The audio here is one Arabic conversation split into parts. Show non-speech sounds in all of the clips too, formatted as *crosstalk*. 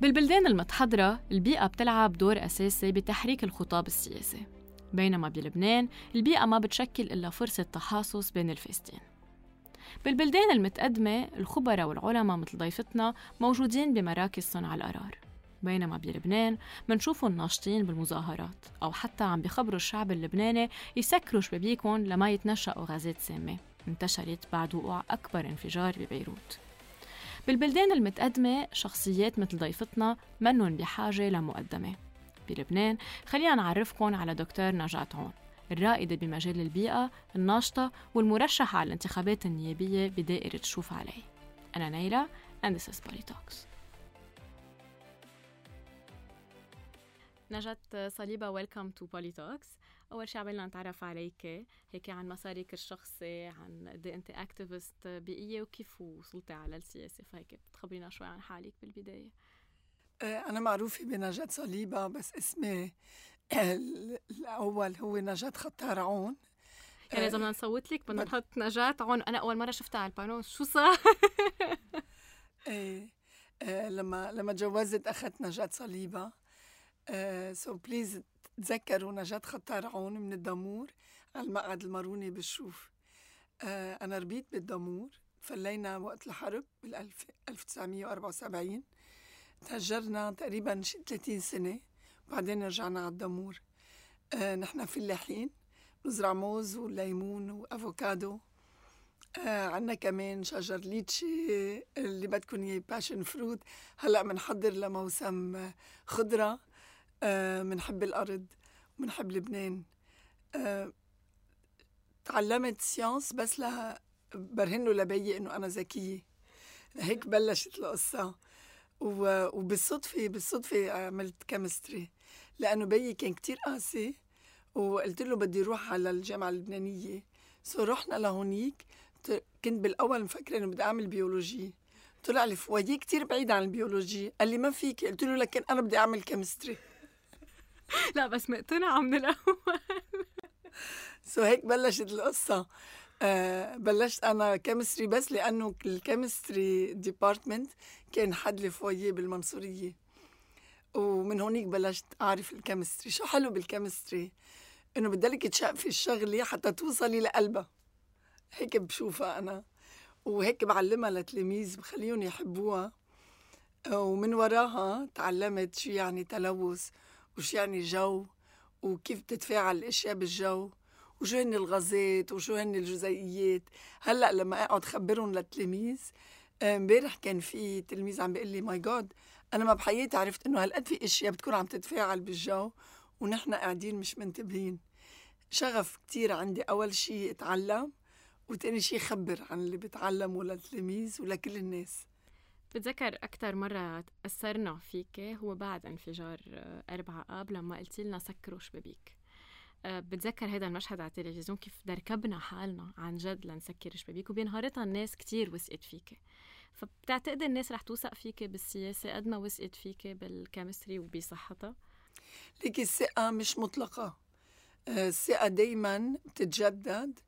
بالبلدان المتحضرة البيئة بتلعب دور أساسي بتحريك الخطاب السياسي. بينما بلبنان البيئة ما بتشكل إلا فرصة تحاصص بين الفاستين بالبلدان المتقدمة الخبراء والعلماء مثل ضيفتنا موجودين بمراكز صنع القرار. بينما بلبنان منشوفهم ناشطين بالمظاهرات أو حتى عم بخبروا الشعب اللبناني يسكروا شبابيكم لما يتنشأوا غازات سامة. انتشرت بعد وقوع أكبر انفجار ببيروت. بالبلدان المتقدمة شخصيات مثل ضيفتنا منن بحاجة لمقدمة بلبنان خلينا نعرفكم على دكتور نجاة عون الرائدة بمجال البيئة الناشطة والمرشحة على الانتخابات النيابية بدائرة شوف علي أنا نيلة and this is Talks. نجاة صليبة ويلكم تو Talks. أول شيء عملنا نتعرف عليك هيك عن مسارك الشخصي عن قد إيه أنت أكتيفست بيئية وكيف وصلتي على السياسة فهيك بتخبرينا شوي عن حالك بالبداية. آه، أنا معروفة بنجاة صليبة بس اسمي *clears throat* الأول هو نجاة خطار عون. يعني إذا بدنا نصوت لك بدنا نحط نجاة عون. أنا أول مرة شفتها على ال panneau شو صار؟ *laughs* إيه آه، لما لما تجوزت أخذت نجاة صليبة. so please تذكروا نجاة خطار عون من الدمور؟ على المقعد الماروني بالشوف. uh, أنا ربيت بالدمور. فلينا وقت الحرب بال 1974 تهجرنا تقريبا شي 30 سنة. وبعدين رجعنا على الدمور. uh, نحن فلاحين. نزرع موز وليمون وأفوكادو. آه عنا كمان شجر ليتشي اللي بدكم إياه passion fruit هلأ بنحضر لموسم خضرة. آه الأرض وبنحب لبنان. آه تعلمت sciences بس لها برهن لبيي إنه أنا ذكية. هيك بلشت القصة. وبالصدفه بالصدفة عملت chemistry لأنه بيي كان كتير قاسي وقلت له بدي أروح على الجامعة اللبنانية. so رحنا لهونيك. كنت بالأول مفكرة إنه بدي أعمل بيولوجي طلع لي foyer كتير بعيد عن البيولوجي قال لي ما فيك. قلت له لكن أنا بدي أعمل chemistry *laughs* لا بس مقتنعة من الأول. so هيك بلشت القصة. آه بلشت أنا chemistry بس لأنه ال chemistry department كان حد لي foyer بالمنصورية. ومن هونيك بلشت أعرف ال chemistry شو حلو بال chemistry إنه بدلك تشقفي الشغلة حتى توصلي لقلبها. هيك بشوفها أنا. وهيك بعلمها لتلاميذ بخليهم يحبوها. ومن وراها تعلمت شو يعني تلوث. وش يعني جو وكيف بتتفاعل الأشياء بالجو؟ وشو هن الغازات؟ وشو هن الجزيئيات هلأ لما أقعد خبرهم للتلاميذ امبارح كان في تلميذ عم بيقول لي my God أنا ما بحياتي عرفت إنه هالقد في أشياء بتكون عم تتفاعل بالجو ونحن قاعدين مش منتبهين. شغف كتير عندي. أول شيء أتعلم وتاني شيء خبر عن اللي بتعلمه للتلاميذ ولكل الناس. بتذكر أكثر مرة أثرنا فيك هو بعد انفجار آه، أربعة آب لما قلتي لنا سكروا شبابيك آه، بتذكر هذا المشهد على التلفزيون كيف دركبنا حالنا عن جد لنسكر شبابيك وبنهارتها الناس كتير وثقت فيك. فبتعتقد الناس رح توثق فيك بالسياسة قد ما وثقت فيك بالكيمستري وبصحتها؟ ليكي الثقة مش مطلقة. آه، الثقة دايما بتتجدد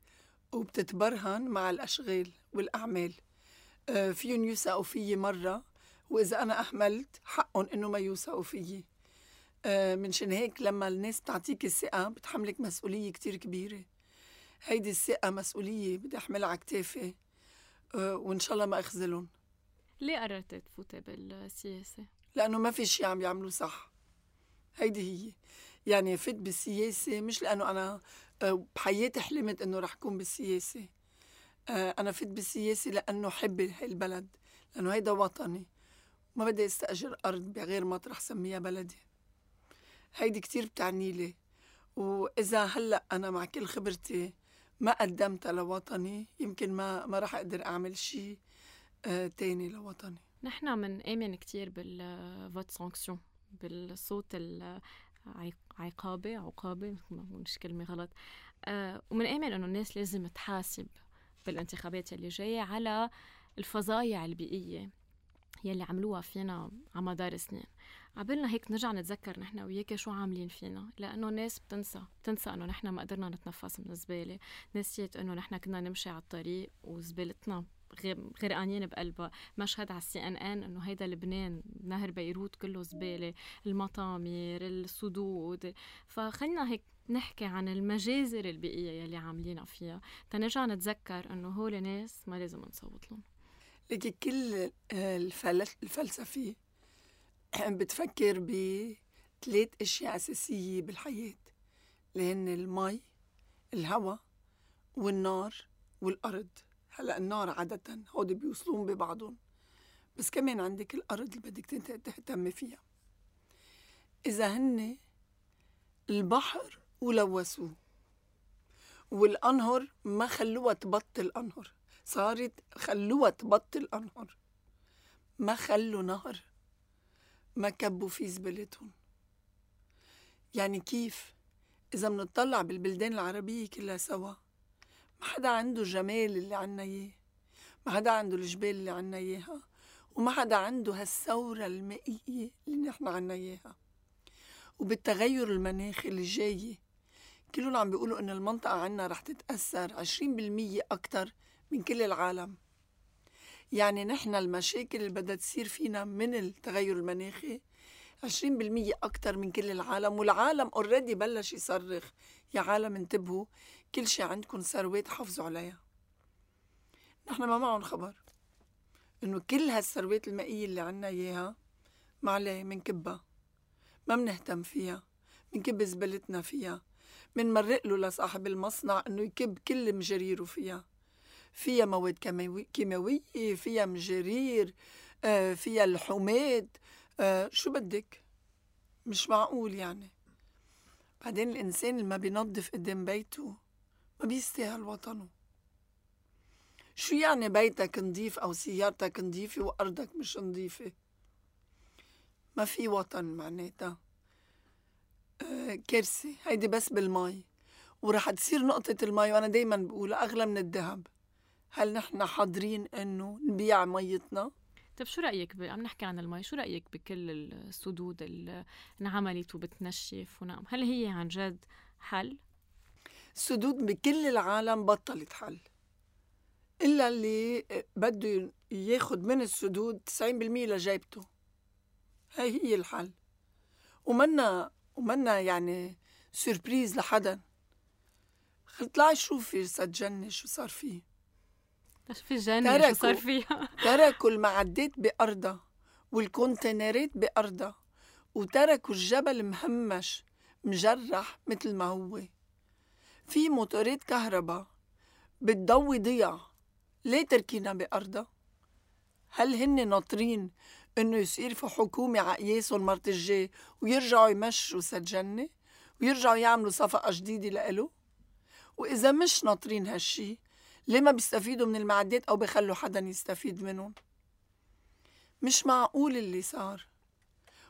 وبتتبرهن مع الأشغال والأعمال. فيهم يوثقوا فيي مرة وإذا أنا أهملت حقهم إنه ما يوثقوا فيي. آه، منشان هيك لما الناس بتعطيك الثقة بتحملك مسؤولية كتير كبيرة. هيدي الثقة مسؤولية بدي أحملها على كتافي آه، وإن شاء الله ما أخذلهم. ليه قررت تفوتي بالسياسة؟ لأنه ما في شيء عم بيعملوه صح. هيدي هي. يعني فت بالسياسة مش لأنه أنا بحياتي حلمت إنه رح كون بالسياسة. آه، أنا فت بالسياسة لأنه حب هاي البلد لأنه هيدا وطني. ما بدي أستأجر أرض بغير مطرح سميها بلدي. هيدي كتير بتعني لي. وإذا هلأ أنا مع كل خبرتي ما قدمتها لوطني يمكن ما ما راح أقدر أعمل شيء آه تاني لوطني. نحن من آمن كتير بال vote sanction بالصوت العقابة عقابة مش كلمة غلط. آه ومن آمن إنه الناس لازم تحاسب بالانتخابات اللي جاية على الفظايع البيئية يلي عملوها فينا على مدار سنين. عبالنا هيك نرجع نتذكر نحن وياك شو عاملين فينا لأنه الناس بتنسى بتنسى إنه نحن ما قدرنا نتنفس من الزبالة نسيت إنه نحن كنا نمشي على الطريق وزبالتنا غرقانين بقلبها. مشهد على السي إن إن إنه هيدا لبنان نهر بيروت كله زبالة المطامير السدود. فخلينا هيك نحكي عن المجازر البيئية يلي عاملينها فيها. تنرجع نتذكر إنه هول ناس ما لازم نصوت لهم. لكن كل الفلسفة *clears throat* بتفكر بثلاث أشياء أساسية بالحياة اللي هن المي الهواء والنار والأرض. هلأ النار عادة هودي بيوصلون ببعضهم بس كمان عندك الأرض اللي بدك تهتمي فيها. إذا هن البحر ولوثوه والأنهر ما خلوها تبطل أنهر صارت خلوها تبطل أنهر. ما خلوا نهر ما كبوا فيه زبالتهم. يعني كيف؟ إذا منطلع بالبلدان العربية كلها سوا ما حدا عنده الجمال اللي عنا إياه ما حدا عنده الجبال اللي عنا إياها وما حدا عنده هالثورة المائية اللي نحن عنا إياها. وبالتغير المناخي اللي جاي كلهم عم بيقولوا إن المنطقة عنا رح تتأثر عشرين بالمية أكتر من كل العالم. يعني نحن المشاكل اللي بدها تصير فينا من التغير المناخي عشرين بالمية أكتر من كل العالم والعالم اوريدي بلش يصرخ يا عالم انتبهوا كل شي عندكم ثروات حافظوا عليها. نحن ما معهم خبر إنه كل هالثروات المائية اللي عنا إياها ما عليه منكبها ما منهتم فيها منكب زبالتنا فيها منمرق له لصاحب المصنع إنه يكب كل مجريره فيها. فيها مواد كيماوية فيها مجرير آه، فيها الحماد آه، شو بدك؟ مش معقول يعني. بعدين الإنسان اللي ما بينظف قدام بيته ما بيستاهل وطنه. شو يعني بيتك نظيف أو سيارتك نظيفة وأرضك مش نظيفة؟ ما في وطن معناتها. آه كارثة هيدي بس بالمي ورح تصير نقطة المي وأنا دايما بقول أغلى من الذهب. هل نحن حاضرين إنه نبيع ميتنا؟ طيب شو رأيك ب... عم نحكي عن المي شو رأيك بكل السدود اللي انعملت وبتنشف ونعم؟ هل هي عن جد حل؟ السدود بكل العالم بطلت حل. إلا اللي بده ياخد من السدود 90% لجيبته. هاي هي الحل. ومنا ومنا يعني surprise لحدا. طلعي شوفي جنة شو صار فيه؟ في الجنة شو صار فيها *laughs* تركوا المعدات بأرضها والكونتينرات بأرضها وتركوا الجبل مهمش مجرح مثل ما هو. في موتورات كهرباء بتضوي ضيع ليه تركينا بأرضها؟ هل هن ناطرين إنه يصير في حكومة عقياسهم مرت الجاي ويرجعوا يمشوا سجنة ويرجعوا يعملوا صفقة جديدة لإله؟ وإذا مش ناطرين هالشي ليه ما بيستفيدوا من المعدات أو بيخلوا حدا يستفيد منهم؟ مش معقول اللي صار.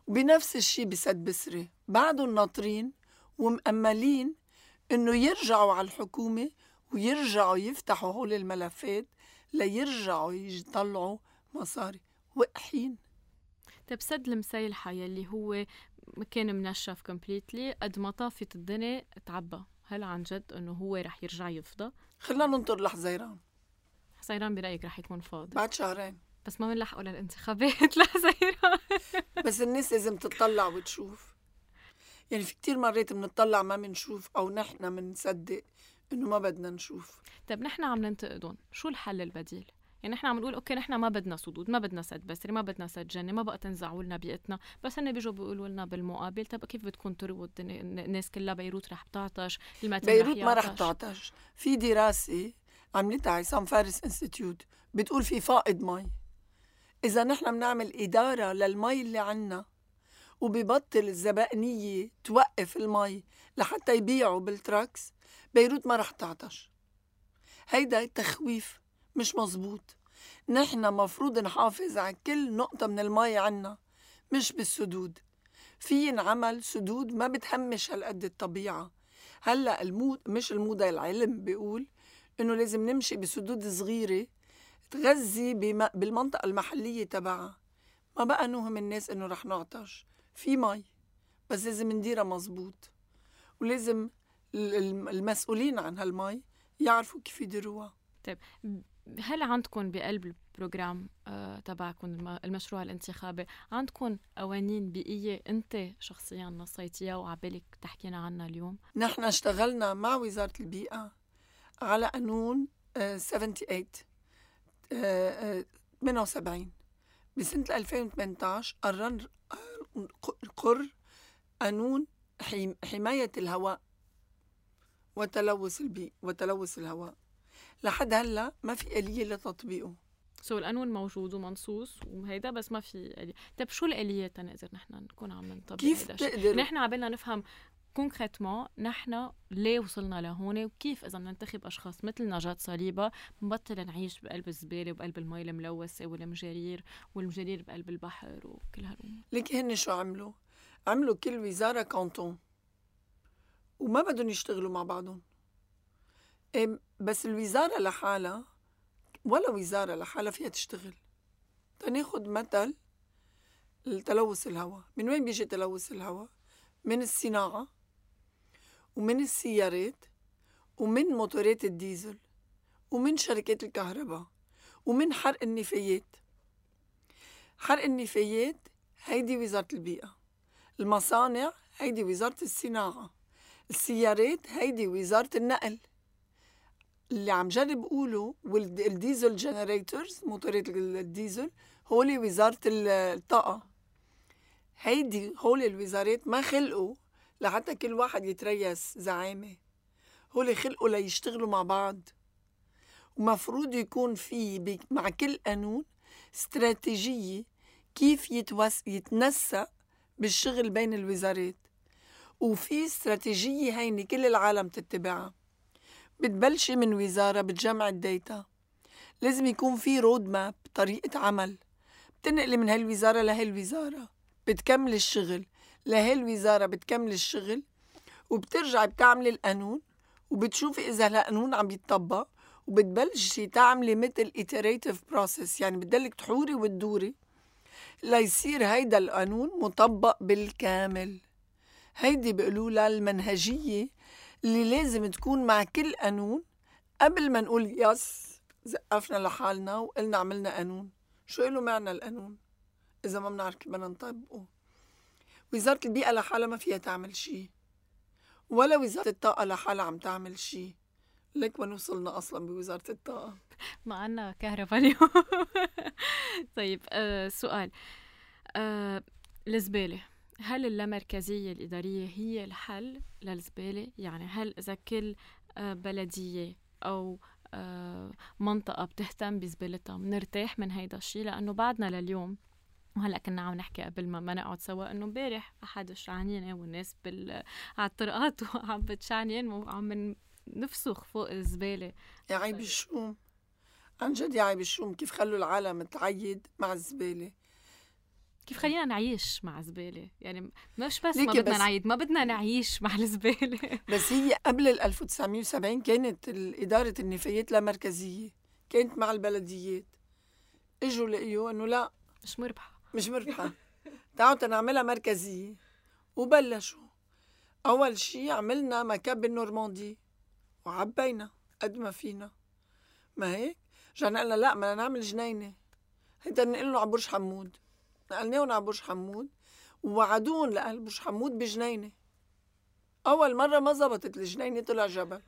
وبنفس الشي بسد بسرة بعدهم ناطرين ومأملين إنه يرجعوا على الحكومة ويرجعوا يفتحوا هول الملفات ليرجعوا يطلعوا مصاري. وقحين طيب سد المسيلحة يلي هو كان منشف كومبليتلي قد ما طافت الدنيا تعبى. هل عن جد إنه هو رح يرجع يفضى؟ خلينا ننطر لحزيران حزيران برأيك رح يكون فاضي. بعد شهرين. بس ما بنلحقوا للانتخابات *laughs* لحزيران بس الناس لازم تطلع وتشوف. يعني في كتير مرات بنطلع ما بنشوف أو نحن بنصدق إنه ما بدنا نشوف. طيب نحن عم ننتقدهم. شو الحل البديل؟ يعني نحن عم نقول okay نحن ما بدنا سدود ما بدنا سد بسري ما بدنا سد جنة ما بقى تنزعوا لنا بيئتنا. بس هن بيجوا بيقولوا لنا بالمقابل طيب كيف بدكم ترووا الناس كلها بيروت رح تعطش بيروت ما رح تعطش في دراسة عملتها عصام فارس Institute بتقول في فائض مي. إذا نحن بنعمل إدارة للمي اللي عنا وببطل الزبائنية توقف المي لحتى يبيعوا بال trucks بيروت ما رح تعطش. هيدا تخويف مش مزبوط نحن مفروض نحافظ على كل نقطة من المي عنا مش بالسدود. في ينعمل سدود ما بتهمش هالقد الطبيعة. هلأ المود مش الموضة العلم بيقول إنه لازم نمشي بسدود صغيرة تغذي بالمنطقة المحلية تبعها. ما بقى نوهم الناس إنه رح نعطش. في مي بس لازم نديرها مزبوط ولازم المسؤولين عن هالمي يعرفوا كيف يديروها. طيب هل عندكم بقلب البروجرام آه تبعكم المشروع الانتخابي عندكم قوانين بيئية أنت شخصيا نصيتيها وعبالك تحكينا عنها اليوم؟ نحن اشتغلنا مع وزارة البيئة على قانون 78 آه 78 بسنة 2018 قرر قر قانون حماية الهواء وتلوث البيئة وتلوث الهواء لحد هلا ما في آلية لتطبيقه. so القانون موجود ومنصوص وهيدا بس ما في آلية. طيب شو الآلية تنقدر نحن نكون عم نطبق كيف تقدر نحن عبالنا نفهم concrètement نحن ليه وصلنا لهون وكيف إذا بننتخب أشخاص مثل نجاة صليبة بنبطل نعيش بقلب الزباله وبقلب المي الملوثة والمجارير والمجارير بقلب البحر وكل هالأمور. ليك هن شو عملوا؟ عملوا كل وزارة كانتون. وما بدهم يشتغلوا مع بعضهم. بس الوزارة لحالها ولا وزارة لحالها فيها تشتغل. تناخد مثل التلوث الهواء. من وين بيجي تلوث الهواء؟ من الصناعة ومن السيارات ومن موتورات الديزل ومن شركات الكهرباء ومن حرق النفايات. حرق النفايات هيدي وزارة البيئة. المصانع هيدي وزارة الصناعة. السيارات هيدي وزارة النقل. اللي عم جرب قوله وال diesel generators موتورات الديزل هولي وزارة الطاقة. هيدي هول الوزارات ما خلقوا لحتى كل واحد يتريس زعامة هول خلقوا ليشتغلوا مع بعض. ومفروض يكون في مع كل قانون استراتيجية كيف يتوس يتنسق بالشغل بين الوزارات. وفي استراتيجية هيني كل العالم تتبعها. بتبلشي من وزارة بتجمع ال data. لازم يكون في road map طريقة عمل. بتنقلي من هالوزارة لهالوزارة. بتكمل الشغل لهالوزارة بتكمل الشغل. وبترجعي بتعملي القانون. وبتشوفي إذا القانون عم يتطبق. وبتبلشي تعملي مثل iterative process يعني بتضلك تحوري وتدوري. ليصير هيدا القانون مطبق بالكامل. هيدي بيقولوا لها المنهجية اللي لازم تكون مع كل قانون قبل ما نقول يس زقفنا لحالنا وقلنا عملنا قانون. شو له معنى القانون؟ إذا ما بنعرف كيف بدنا نطبقه. وزارة البيئة لحالها ما فيها تعمل شيء. ولا وزارة الطاقة لحالها عم تعمل شيء. ليك وين وصلنا أصلا بوزارة الطاقة؟ ما عنا كهرباء اليوم. *laughs* طيب آه سؤال. آه الزبالة هل اللامركزية الإدارية هي الحل للزبالة؟ يعني هل إذا كل آه بلدية أو آه منطقة بتهتم بزبالتها بنرتاح من هيدا الشيء لأنه بعدنا لليوم وهلأ كنا عم نحكي قبل ما, ما نقعد سوا إنه امبارح أحد الشعنين والناس بال على الطرقات *laughs* وعم بتشعنين وعم نفسخ فوق الزبالة. يا عيب الشوم. عن جد يا عيب الشوم. كيف خلوا العالم تعيد مع الزبالة؟ كيف خلينا نعيش مع زبالة؟ يعني مش بس ما بدنا بس نعيد ما بدنا نعيش مع الزبالة. *laughs* بس هي قبل ال 1970 كانت إدارة النفايات لا مركزية كانت مع البلديات. إجوا لقيوا إنه لا مش مربحة. مش مربحة. *laughs* تعالوا تنعملها مركزية. وبلشوا. أول شي عملنا مكب النورماندي وعبينا قد ما فينا. ما هيك؟ رجعنا قلنا لا بدنا نعمل جنينة. هيدا نقلنا على برج حمود نقلناهم على برج حمود ووعدون لأهل برج حمود بجنينة. أول مرة ما زبطت الجنينة طلع جبل.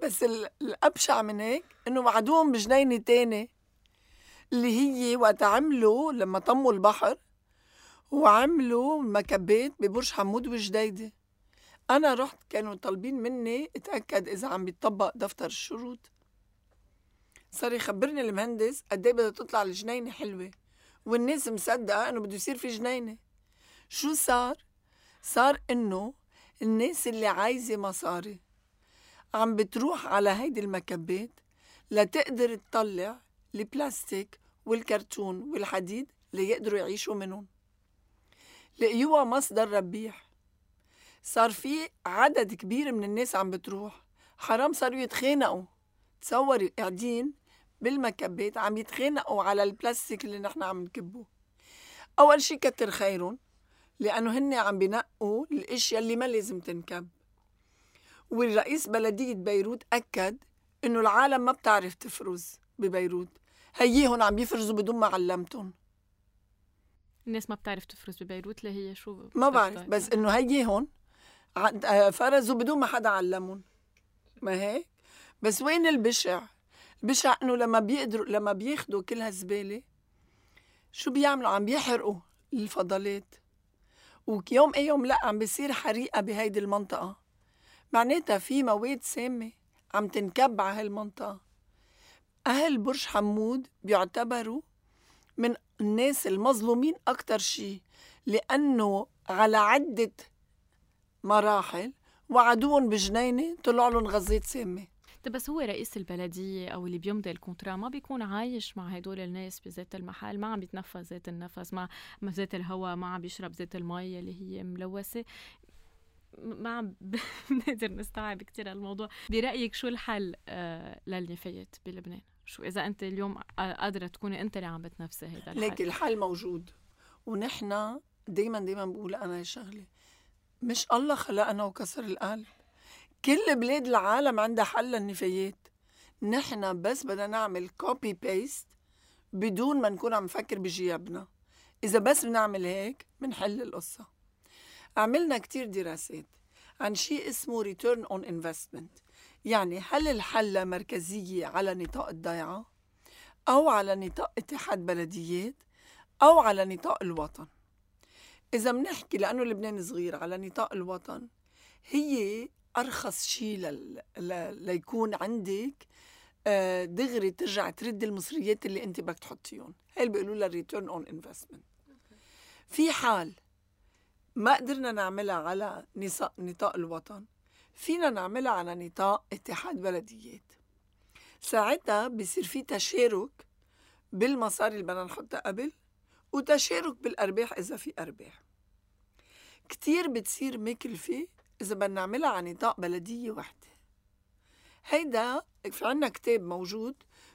بس الأبشع من هيك إنه وعدوهم بجنينة تاني اللي هي وقت عملوا لما طموا البحر وعملوا مكبات ببرج حمود وجديدة. أنا رحت كانوا طالبين مني أتأكد إذا عم بيطبق دفتر الشروط. صار يخبرني المهندس قد إيه بدها تطلع الجنينة حلوة. والناس مصدقة إنه بده يصير في جنينة. شو صار؟ صار إنه الناس اللي عايزة مصاري عم بتروح على هيدي المكبات لتقدر تطلع البلاستيك والكرتون والحديد ليقدروا يعيشوا منهم. لقيوها مصدر ربيح صار في عدد كبير من الناس عم بتروح. حرام صاروا يتخانقوا. تصوري قاعدين بالمكبات عم يتخانقوا على البلاستيك اللي نحن عم نكبه أول شي كتر خيرهم لأنه هن عم بنقوا الأشياء اللي ما لازم تنكب. والرئيس بلدية بيروت أكد إنه العالم ما بتعرف تفرز ببيروت. هيهم عم يفرزوا بدون ما علمتهم. الناس ما بتعرف تفرز ببيروت اللي هي شو ما بعرف بس إنه هيهم آه، فرزوا بدون ما حدا علمهم. ما هيك؟ بس وين البشع؟ البشع إنه لما بيقدروا لما بياخدوا كل هالزبالة شو بيعملوا؟ عم بيحرقوا الفضلات. ويوم اي يوم لا عم بيصير حريقة بهيدي المنطقة. معناتها في مواد سامة عم تنكب على هالمنطقة. أهل برج حمود بيعتبروا من الناس المظلومين أكثر شيء لأنه على عدة مراحل وعدوهم بجنينة طلع لهم غزات سامة. بس هو رئيس البلدية أو اللي بيمضي الكونترا ما بيكون عايش مع هدول الناس بذات المحل ما عم بيتنفس ذات النفس ما ذات الهواء ما عم بيشرب ذات المي اللي هي ملوثة. ما عم *laughs* بنقدر نستوعب كثير الموضوع برأيك شو الحل آه للنفايات بلبنان؟ شو إذا أنت اليوم قادرة تكوني أنت اللي عم بتنفسي هذا الحل؟ ليك الحل موجود. ونحن دايما دايما بقول أنا هالشغلة مش الله خلقنا وكسر القلب كل بلاد العالم عندها حل للنفايات نحن بس بدنا نعمل copy paste بدون ما نكون عم نفكر بجيابنا. إذا بس بنعمل هيك بنحل القصة. عملنا كتير دراسات عن شيء اسمه return on investment. يعني هل الحل مركزية على نطاق الضيعة؟ أو على نطاق اتحاد بلديات؟ أو على نطاق الوطن؟ إذا بنحكي لأنه لبنان صغير على نطاق الوطن هي أرخص شيء لل... ل... ليكون عندك آه، دغري ترجع ترد المصريات اللي أنت بدك تحطيهم. هاي اللي بيقولوا لها return on investment في حال ما قدرنا نعملها على نطاق الوطن فينا نعملها على نطاق اتحاد بلديات. ساعتها بصير في تشارك بالمصاري اللي بدنا نحطها قبل وتشارك بالأرباح إذا في أرباح. كتير بتصير مكلفة إذا بدنا نعملها على نطاق بلدية وحدة هيدا في عنا كتاب موجود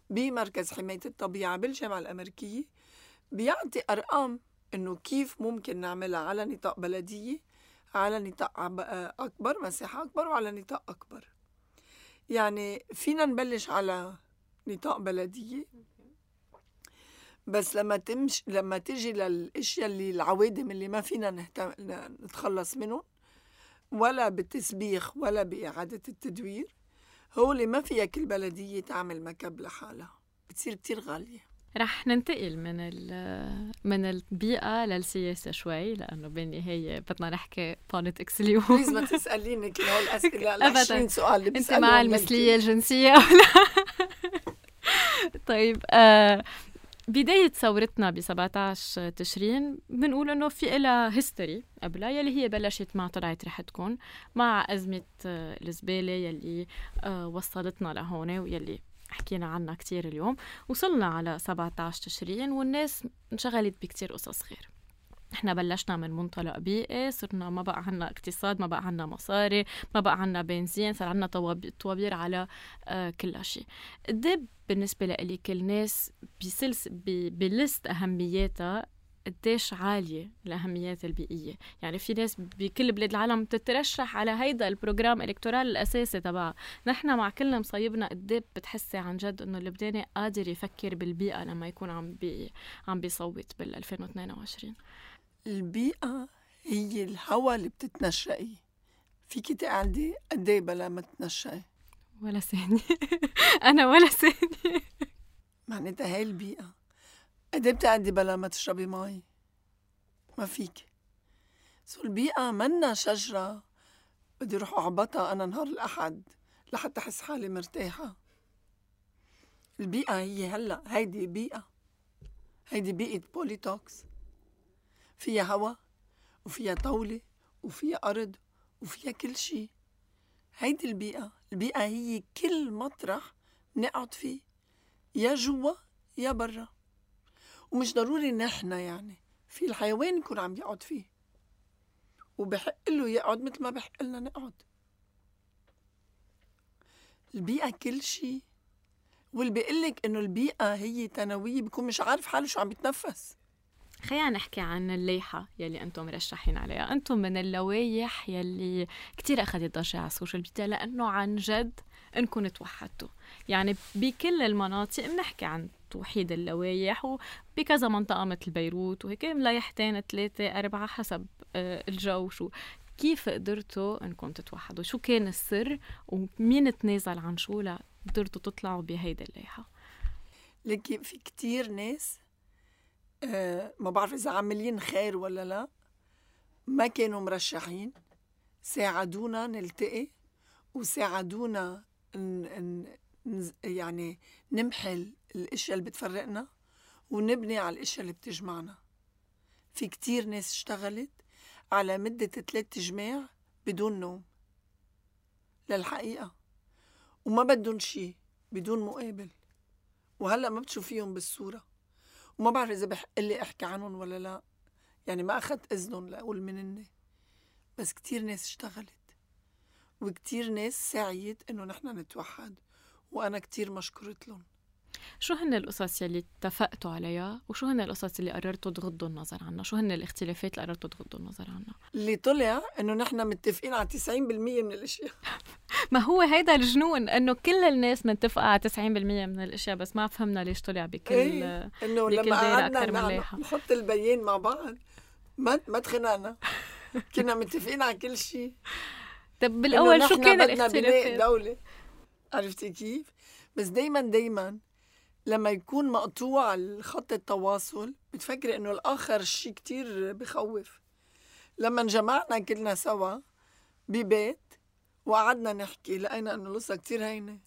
بمركز حماية الطبيعة بالجامعة الأمريكية بيعطي أرقام إنه كيف ممكن نعملها على نطاق بلدية على نطاق أكبر مساحة أكبر وعلى نطاق أكبر. يعني فينا نبلش على نطاق بلدية. بس لما تمش لما تجي للأشياء اللي العوادم اللي ما فينا نهتم نتخلص منهم ولا بالتسبيخ ولا بإعادة التدوير هو اللي ما فيها كل بلدية تعمل مكب لحالها بتصير كتير غالية. رح ننتقل من من البيئة للسياسة شوي لأنه بالنهاية بدنا نحكي politics اليوم. please ما تسأليني كل هول الأسئلة ال 20 سؤال اللي أنت مع المثلية الجنسية أو لا؟ *laughs* طيب آه بداية ثورتنا ب 17 تشرين بنقول إنه في لها history قبلها يلي هي بلشت مع طلعت ريحتكم مع أزمة آه، الزبالة يلي آه، وصلتنا لهون ويلي حكينا عنها كتير اليوم. وصلنا على 17 تشرين والناس انشغلت بكتير قصص غير إحنا بلشنا من منطلق بيئي صرنا ما بقى عنا اقتصاد ما بقى عنا مصاري ما بقى عنا بنزين صار عنا طوابير على آه كل شيء قد بالنسبة لإلك الناس بسلس ب list أهمياتها قديش عالية الأهميات البيئية. يعني في ناس بكل بلاد العالم تترشح على هيدا ال programme électoral الأساسي تبعها. نحن مع كل مصيبنا قد بتحسي عن جد إنه اللبناني قادر يفكر بالبيئة لما يكون عم بي عم بيصوت بال 2022 البيئة هي الهواء اللي بتتنشئي فيك تقعدي قد إيه بلا ما تنشئي ولا ثانية. *laughs* أنا ولا ثانية. معناتها هاي البيئة. قد إيه بتقعدي بلا ما تشربي مي؟ ما فيك. so البيئة منا شجرة. بدي روح أعبطها أنا نهار الأحد لحتى أحس حالي مرتاحة. البيئة هي هلأ هيدي بيئة. هيدي بيئة بوليتوكس فيها هوا وفيها طاولة وفيها أرض وفيها كل شي هيدي البيئة البيئة هي كل مطرح نقعد فيه يا جوا يا برا. ومش ضروري نحن يعني في الحيوان يكون عم يقعد فيه. وبحق له يقعد مثل ما بحق لنا نقعد. البيئة كل شي واللي بيقول لك إنه البيئة هي ثانوية بيكون مش عارف حاله شو عم يتنفس. خلينا نحكي عن اللايحة يلي أنتم مرشحين عليها. أنتم من اللوايح يلي كتير أخذت ضجة على السوشيال ميديا لأنه عن جد إنكم توحدتوا. يعني بكل المناطق بنحكي عن توحيد اللوايح وبكذا منطقة مثل بيروت وهيك من لايحتين ثلاثة أربعة حسب آه، الجو شو. كيف قدرتوا إنكم تتوحدوا؟ شو كان السر؟ ومين تنازل عن شو لقدرتوا تطلعوا بهيدي اللايحة لكن في كتير ناس ما بعرف إذا عاملين خير ولا لا. ما كانوا مرشحين. ساعدونا نلتقي وساعدونا ن... ن... يعني نمحل الأشياء اللي بتفرقنا ونبني على الأشياء اللي بتجمعنا. في كتير ناس اشتغلت على مدة ثلاث جماع بدون نوم. للحقيقة. وما بدهم شي بدون مقابل. وهلأ ما بتشوفيهم بالصورة. وما بعرف إذا بحق لي أحكي عنهم ولا لا. يعني ما أخذت إذنهم لأقول منني بس كتير ناس اشتغلت. وكتير ناس سعيت إنه نحن نتوحد. وأنا كتير مشكورة لهم. شو هن القصص يلي اتفقتوا عليها؟ وشو هن القصص اللي قررتوا تغضوا النظر عنها؟ شو هن الاختلافات اللي قررتوا تغضوا النظر عنها؟ اللي طلع إنه نحن متفقين على 90% من الأشياء. *laughs* ما هو هيدا الجنون إنه كل الناس متفقة على 90% من الأشياء بس ما فهمنا ليش طلع بكل إيه إنه لما قعدنا نحط البيان مع بعض ما ما تخنقنا. *laughs* كنا متفقين على كل شيء. طب بالأول شو كان الاختلافات؟ دولة. عرفتي كيف؟ بس دايما دايما لما يكون مقطوع الخط التواصل بتفكري إنه الآخر شيء كتير بخوف. لما انجمعنا كلنا سوا ببيت وقعدنا نحكي لقينا إنه القصة كتير هينة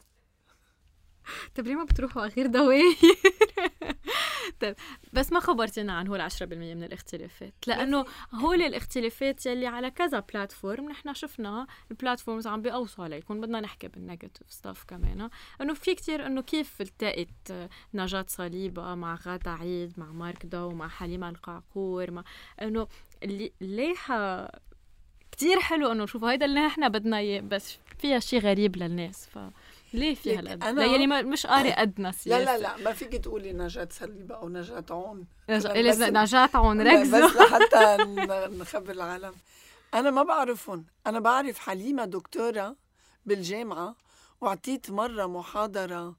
طيب ليه ما بتروحوا على غير دواير؟ *laughs* طيب بس ما خبرتينا عن هول 10% من الاختلافات لأنه هول الاختلافات يلي على كذا platform نحن شفنا ال platforms عم بيقوصوا عليكم بدنا نحكي بال negative stuff كمان إنه في كتير إنه كيف التقت نجاة صليبة مع غادة عيد مع مارك دو مع حليمة القعقور مع إنه اللايحة كتير حلو إنه شوفوا هيدا اللي نحن بدنا إياه بس فيها شيء غريب للناس ف ليه في هالقد؟ أنا يعني مش قاري قدنا سياسة *laughs* لا لا لا ما فيك تقولي نجاة صليبا أو نجاة عون. نجاة عون ركزوا. بس *laughs* لحتى نخبر العالم. أنا ما بعرفهم. أنا بعرف حليمة دكتورة بالجامعة وعطيت مرة محاضرة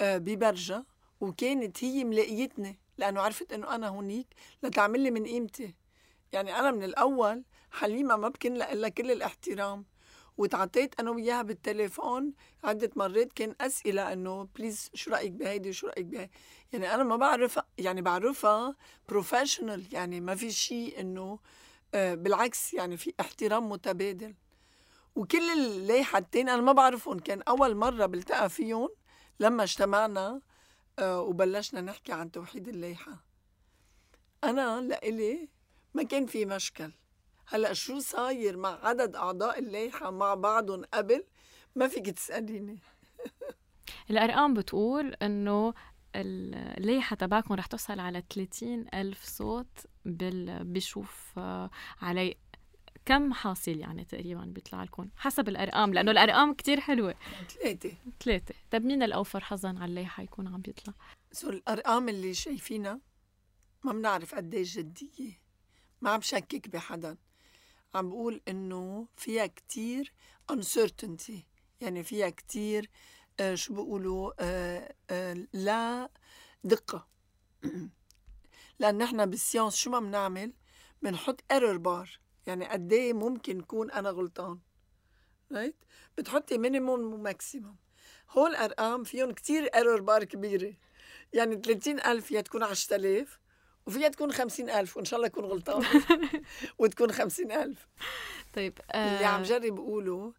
آه، ببرجة وكانت هي ملاقيتني لأنه عرفت إنه أنا هونيك لتعمل لي من قيمتي. يعني أنا من الأول حليمة ما بكن لها كل الاحترام. وتعطيت أنا وياها بالتليفون عده مرات كان أسئلة إنه بليز شو رأيك بهيدي وشو رأيك بهيدي. يعني أنا ما بعرفها يعني بعرفها بروفيشنال يعني ما في شيء إنه آه بالعكس يعني في احترام متبادل. وكل الليحة التانية أنا ما بعرفهم كان أول مرة بلتقى فيهم لما اجتمعنا آه وبلشنا نحكي عن توحيد الليحة. أنا لإلي ما كان في مشكل. هلا شو صاير مع عدد أعضاء اللائحة مع بعضهم قبل؟ ما فيك تسأليني. *laughs* الأرقام بتقول إنه الليحة تبعكم رح توصل على 30 ألف صوت بال... بشوف آه، علي كم حاصل يعني تقريبا بيطلع لكم حسب الأرقام لأنه الأرقام كتير حلوة. ثلاثة ثلاثة طيب مين الأوفر حظا على الليحة يكون عم بيطلع؟ سو الأرقام اللي شايفينها ما بنعرف قديش جدية. ما عم شكك بحدا. عم بقول إنه فيها كتير uncertainty. يعني فيها كتير آه شو بيقولوا آه آه لا دقة. *clears throat* لأن نحن بال science شو ما بنعمل؟ بنحط error bar يعني قد إيه ممكن يكون أنا غلطان. right بتحطي minimum و maximum هول أرقام فيهم كتير error bar كبيرة. يعني 30 ألف يا تكون 10000 وفيها تكون خمسين ألف وإن شاء الله أكون غلطان. *laughs* وتكون خمسين ألف. طيب آه اللي عم جرب أقوله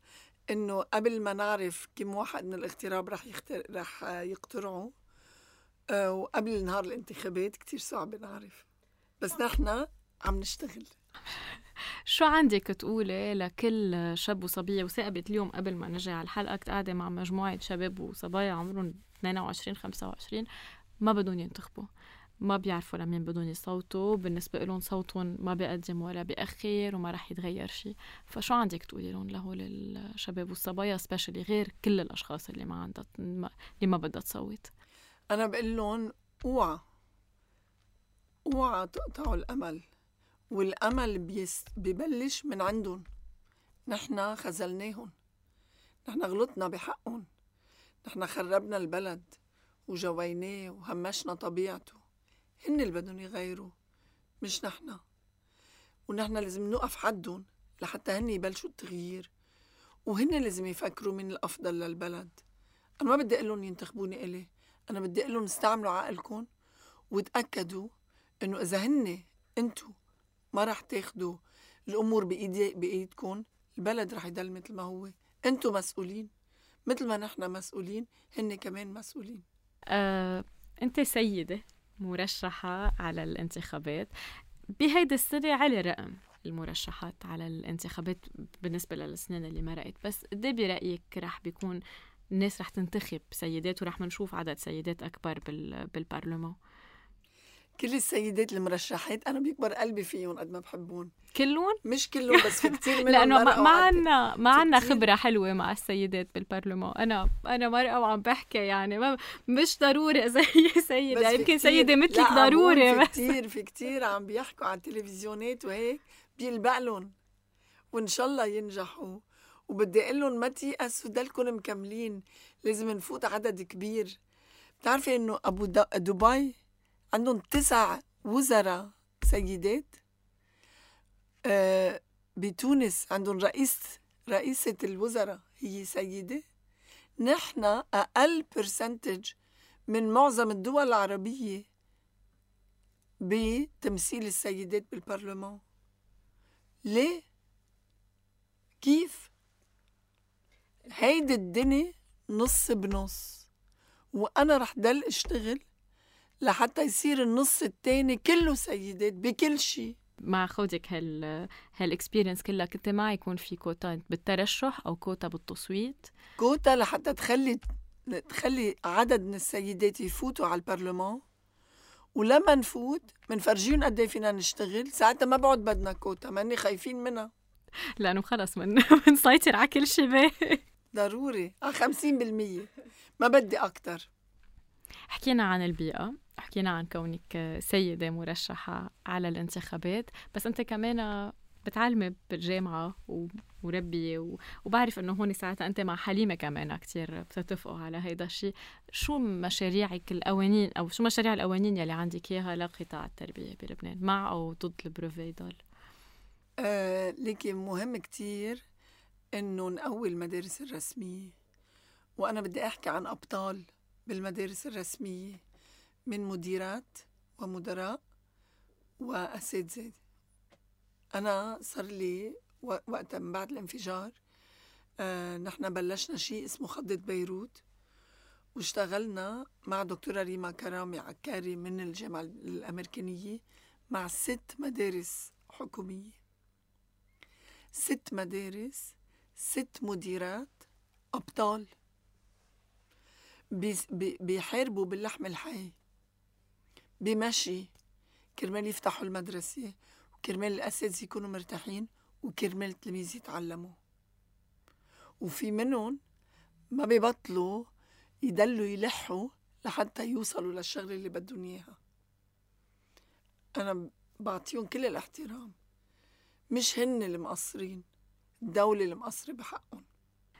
إنه قبل ما نعرف كم واحد من الاغتراب رح يختر... رح يقترعوا آه وقبل نهار الانتخابات كتير صعب نعرف. بس نحن عم نشتغل. شو عندك تقولي لكل شاب وصبية وثاقبت اليوم قبل ما نجي على الحلقة؟ كنت قاعدة مع مجموعة شباب وصبايا عمرهم 22 25 ما بدهم ينتخبوا. ما بيعرفوا لمين بدهم يصوتوا بالنسبة لهم صوتهم ما بيقدم ولا بيأخر وما رح يتغير شيء فشو عندك تقولي لهم لهول الشباب والصبايا سبيشلي غير كل الأشخاص اللي ما عندها اللي ما بدها تصوت؟ أنا بقول لهم اوعى اوعى تقطعوا الأمل. والأمل بيس ببلش من عندهم. نحن خذلناهم. نحن غلطنا بحقهم. نحن خربنا البلد وجويناه وهمشنا طبيعته. هن اللي بدهم يغيروا مش نحن. ونحن لازم نوقف حدهم لحتى هن يبلشوا التغيير. وهن لازم يفكروا من الأفضل للبلد. أنا ما بدي أقول لهم ينتخبوني إلي أنا بدي أقول لهم استعملوا عقلكم وتأكدوا إنه إذا هن أنتو ما رح تاخدوا الأمور بإيدي بإيدكم البلد رح يضل مثل ما هو. أنتو مسؤولين. مثل ما نحن مسؤولين هن كمان مسؤولين. آه، أنت سيدة. مرشحة على الانتخابات. بهيدي السنة على رقم المرشحات على الانتخابات بالنسبة للسنين اللي مرقت بس قد برأيك رح بيكون الناس رح تنتخب سيدات ورح نشوف عدد سيدات أكبر بالبرلمان. كل السيدات المرشحات أنا بيكبر قلبي فيهم قد ما بحبهم. كلهم؟ مش كلهم بس في كثير *laughs* منهم لأنه ما, عنا ما عنا خبرة حلوة مع السيدات بالبرلمان. أنا أنا مرأة وعم بحكي يعني ما مش ضروري *laughs* هي سيدة. يمكن سيدة مثلك ضروري. في كثير في كثير عم بيحكوا على التلفزيونات وهيك بيلبق لهم. وإن شاء الله ينجحوا. وبدي أقول لهم ما تيأسوا ضلكم مكملين. لازم نفوت عدد كبير. بتعرفي إنه أبو دبي عندهم تسع وزراء سيدات آه بتونس عندهم رئيس رئيسة الوزراء هي سيدة نحن أقل percentage من معظم الدول العربية بتمثيل السيدات بالبرلمان ليه؟ كيف؟ هيدي الدنيا نص بنص وأنا رح ضل أشتغل لحتى يصير النص التاني كله سيدات بكل شيء. مع خوضك هال هال experience كلها كنت ما يكون في كوتا بالترشح أو كوتا بالتصويت؟ كوتا لحتى تخلي تخلي عدد من السيدات يفوتوا على البرلمان. ولما نفوت بنفرجيهم قد إيه فينا نشتغل؟ ساعتها ما بعد بدنا كوتا ماني خايفين منها. لأنه خلص من *laughs* بنسيطر على كل شيء. ضروري. آه 50% ما بدي أكثر حكينا عن البيئة حكينا عن كونك سيدة مرشحة على الانتخابات بس أنت كمان بتعلمي بالجامعة ومربية وبعرف إنه هون ساعتها أنت مع حليمة كمان كتير بتتفقوا على هيدا الشيء. شو مشاريعك القوانين أو شو مشاريع القوانين يلي عندك إياها لقطاع التربية بلبنان؟ مع أو ضد البروفيدال آه لكن مهم كتير إنه نقوي المدارس الرسمية وأنا بدي أحكي عن أبطال. بالمدارس الرسمية من مديرات ومدراء وأساتذة. أنا صار لي وقت من بعد الانفجار آه نحن بلشنا شيء اسمه خضة بيروت واشتغلنا مع دكتورة ريما كرامي عكاري من الجامعة الأمريكانية مع ست مدارس حكومية. ست مدارس ست مديرات أبطال. بيحاربوا باللحم الحي بمشي كرمال يفتحوا المدرسة وكرمال الأساتذة يكونوا مرتاحين وكرمال التلاميذ يتعلموا. وفي منهم ما بيبطلوا يدلوا يلحوا لحتى يوصلوا للشغلة اللي بدهم إياها. أنا بعطيهم كل الاحترام. مش هن المقصرين الدولة المقصرة بحقهم.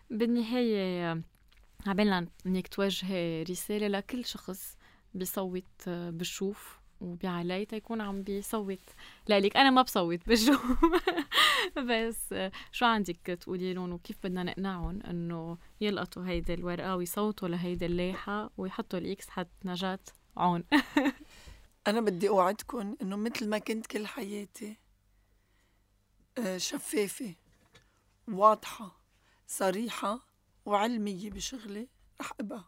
بالنهاية عبالنا إنك توجهي رسالة لكل شخص بيصوت بشوف وبيعلي تيكون عم بيصوت. لإلك أنا ما بصوت بشوف. *laughs* بس شو عندك تقولي لهم وكيف بدنا نقنعهم إنه يلقطوا هيدي الورقة ويصوتوا لهيدي اللائحة ويحطوا الإكس حد نجاة عون؟ *laughs* أنا بدي أوعدكم إنه مثل ما كنت كل حياتي آه، شفافة واضحة صريحة وعلمية بشغلي رح أبقى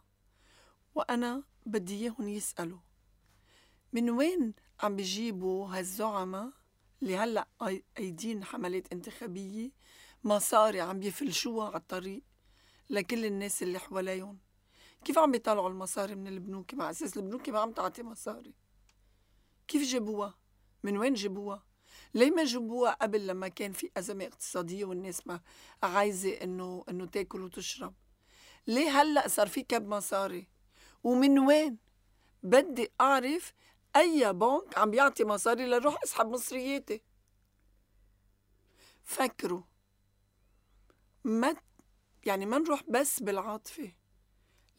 وأنا بدي إياهم يسألوا. من وين عم بيجيبوا هالزعماء اللي هلأ أيدين حملات انتخابية؟ مصاري عم بيفلشوها على الطريق لكل الناس اللي حواليهم. كيف عم بيطلعوا المصاري من البنوك؟ مع أساس البنوك ما عم تعطي مصاري. كيف جابوها؟ من وين جابوها؟ ليه ما جابوها قبل لما كان في أزمة اقتصادية والناس ما عايزة إنه إنه تاكل وتشرب؟ ليه هلأ صار في كب مصاري؟ ومن وين؟ بدي أعرف أي بنك عم بيعطي مصاري لروح أسحب مصرياتي. فكروا. ما يعني ما نروح بس بالعاطفة.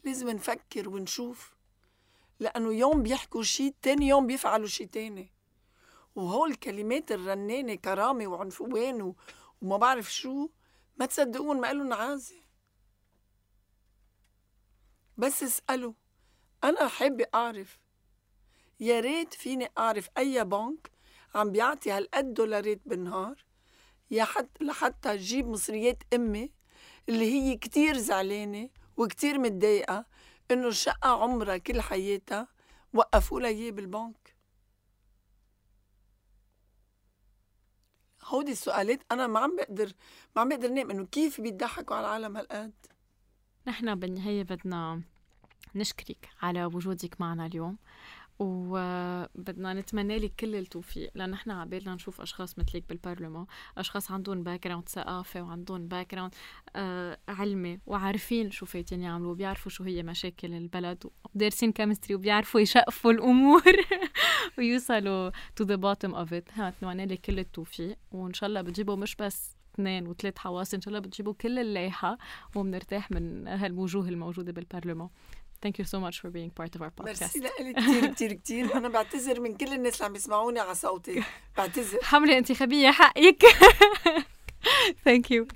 لازم نفكر ونشوف. لأنه يوم بيحكوا شي تاني يوم بيفعلوا شي تاني. وهول الكلمات الرنانة كرامة وعنفوان وما بعرف شو ما تصدقون ما قالوا عازي بس اسألوا أنا حابة أعرف. يا ريت فيني أعرف أي بنك عم بيعطي هالقد دولارات بالنهار يا حتى لحتى تجيب مصريات أمي اللي هي كتير زعلانة وكتير متضايقة إنه الشقة عمرها كل حياتها وقفوا لها إياه بالبنك. هودي السؤالات أنا ما عم بقدر ما عم بقدر نام إنه كيف بيضحكوا على العالم هالقد؟ نحن بالنهاية بدنا نشكرك على وجودك معنا اليوم. وبدنا نتمنى لك كل التوفيق لأن نحن عبالنا نشوف أشخاص مثلك بالبرلمان أشخاص عندهم background ثقافة وعندهم background آه علمي وعارفين شو فايتين يعملوا بيعرفوا شو هي مشاكل البلد ودارسين chemistry وبيعرفوا يشقفوا الأمور *laughs* ويوصلوا to the bottom of it نتمنى لك كل التوفيق وإن شاء الله بتجيبوا مش بس اثنين وثلاث حواصل إن شاء الله بتجيبوا كل اللايحه وبنرتاح من هالوجوه الموجودة بالبرلمان Thank you so much for being part of our podcast. ميرسي لك كثير كثير كثير أنا بعتذر من كل الناس اللي عم يسمعوني على صوتي بعتذر حملة انتخابية حقك Thank you.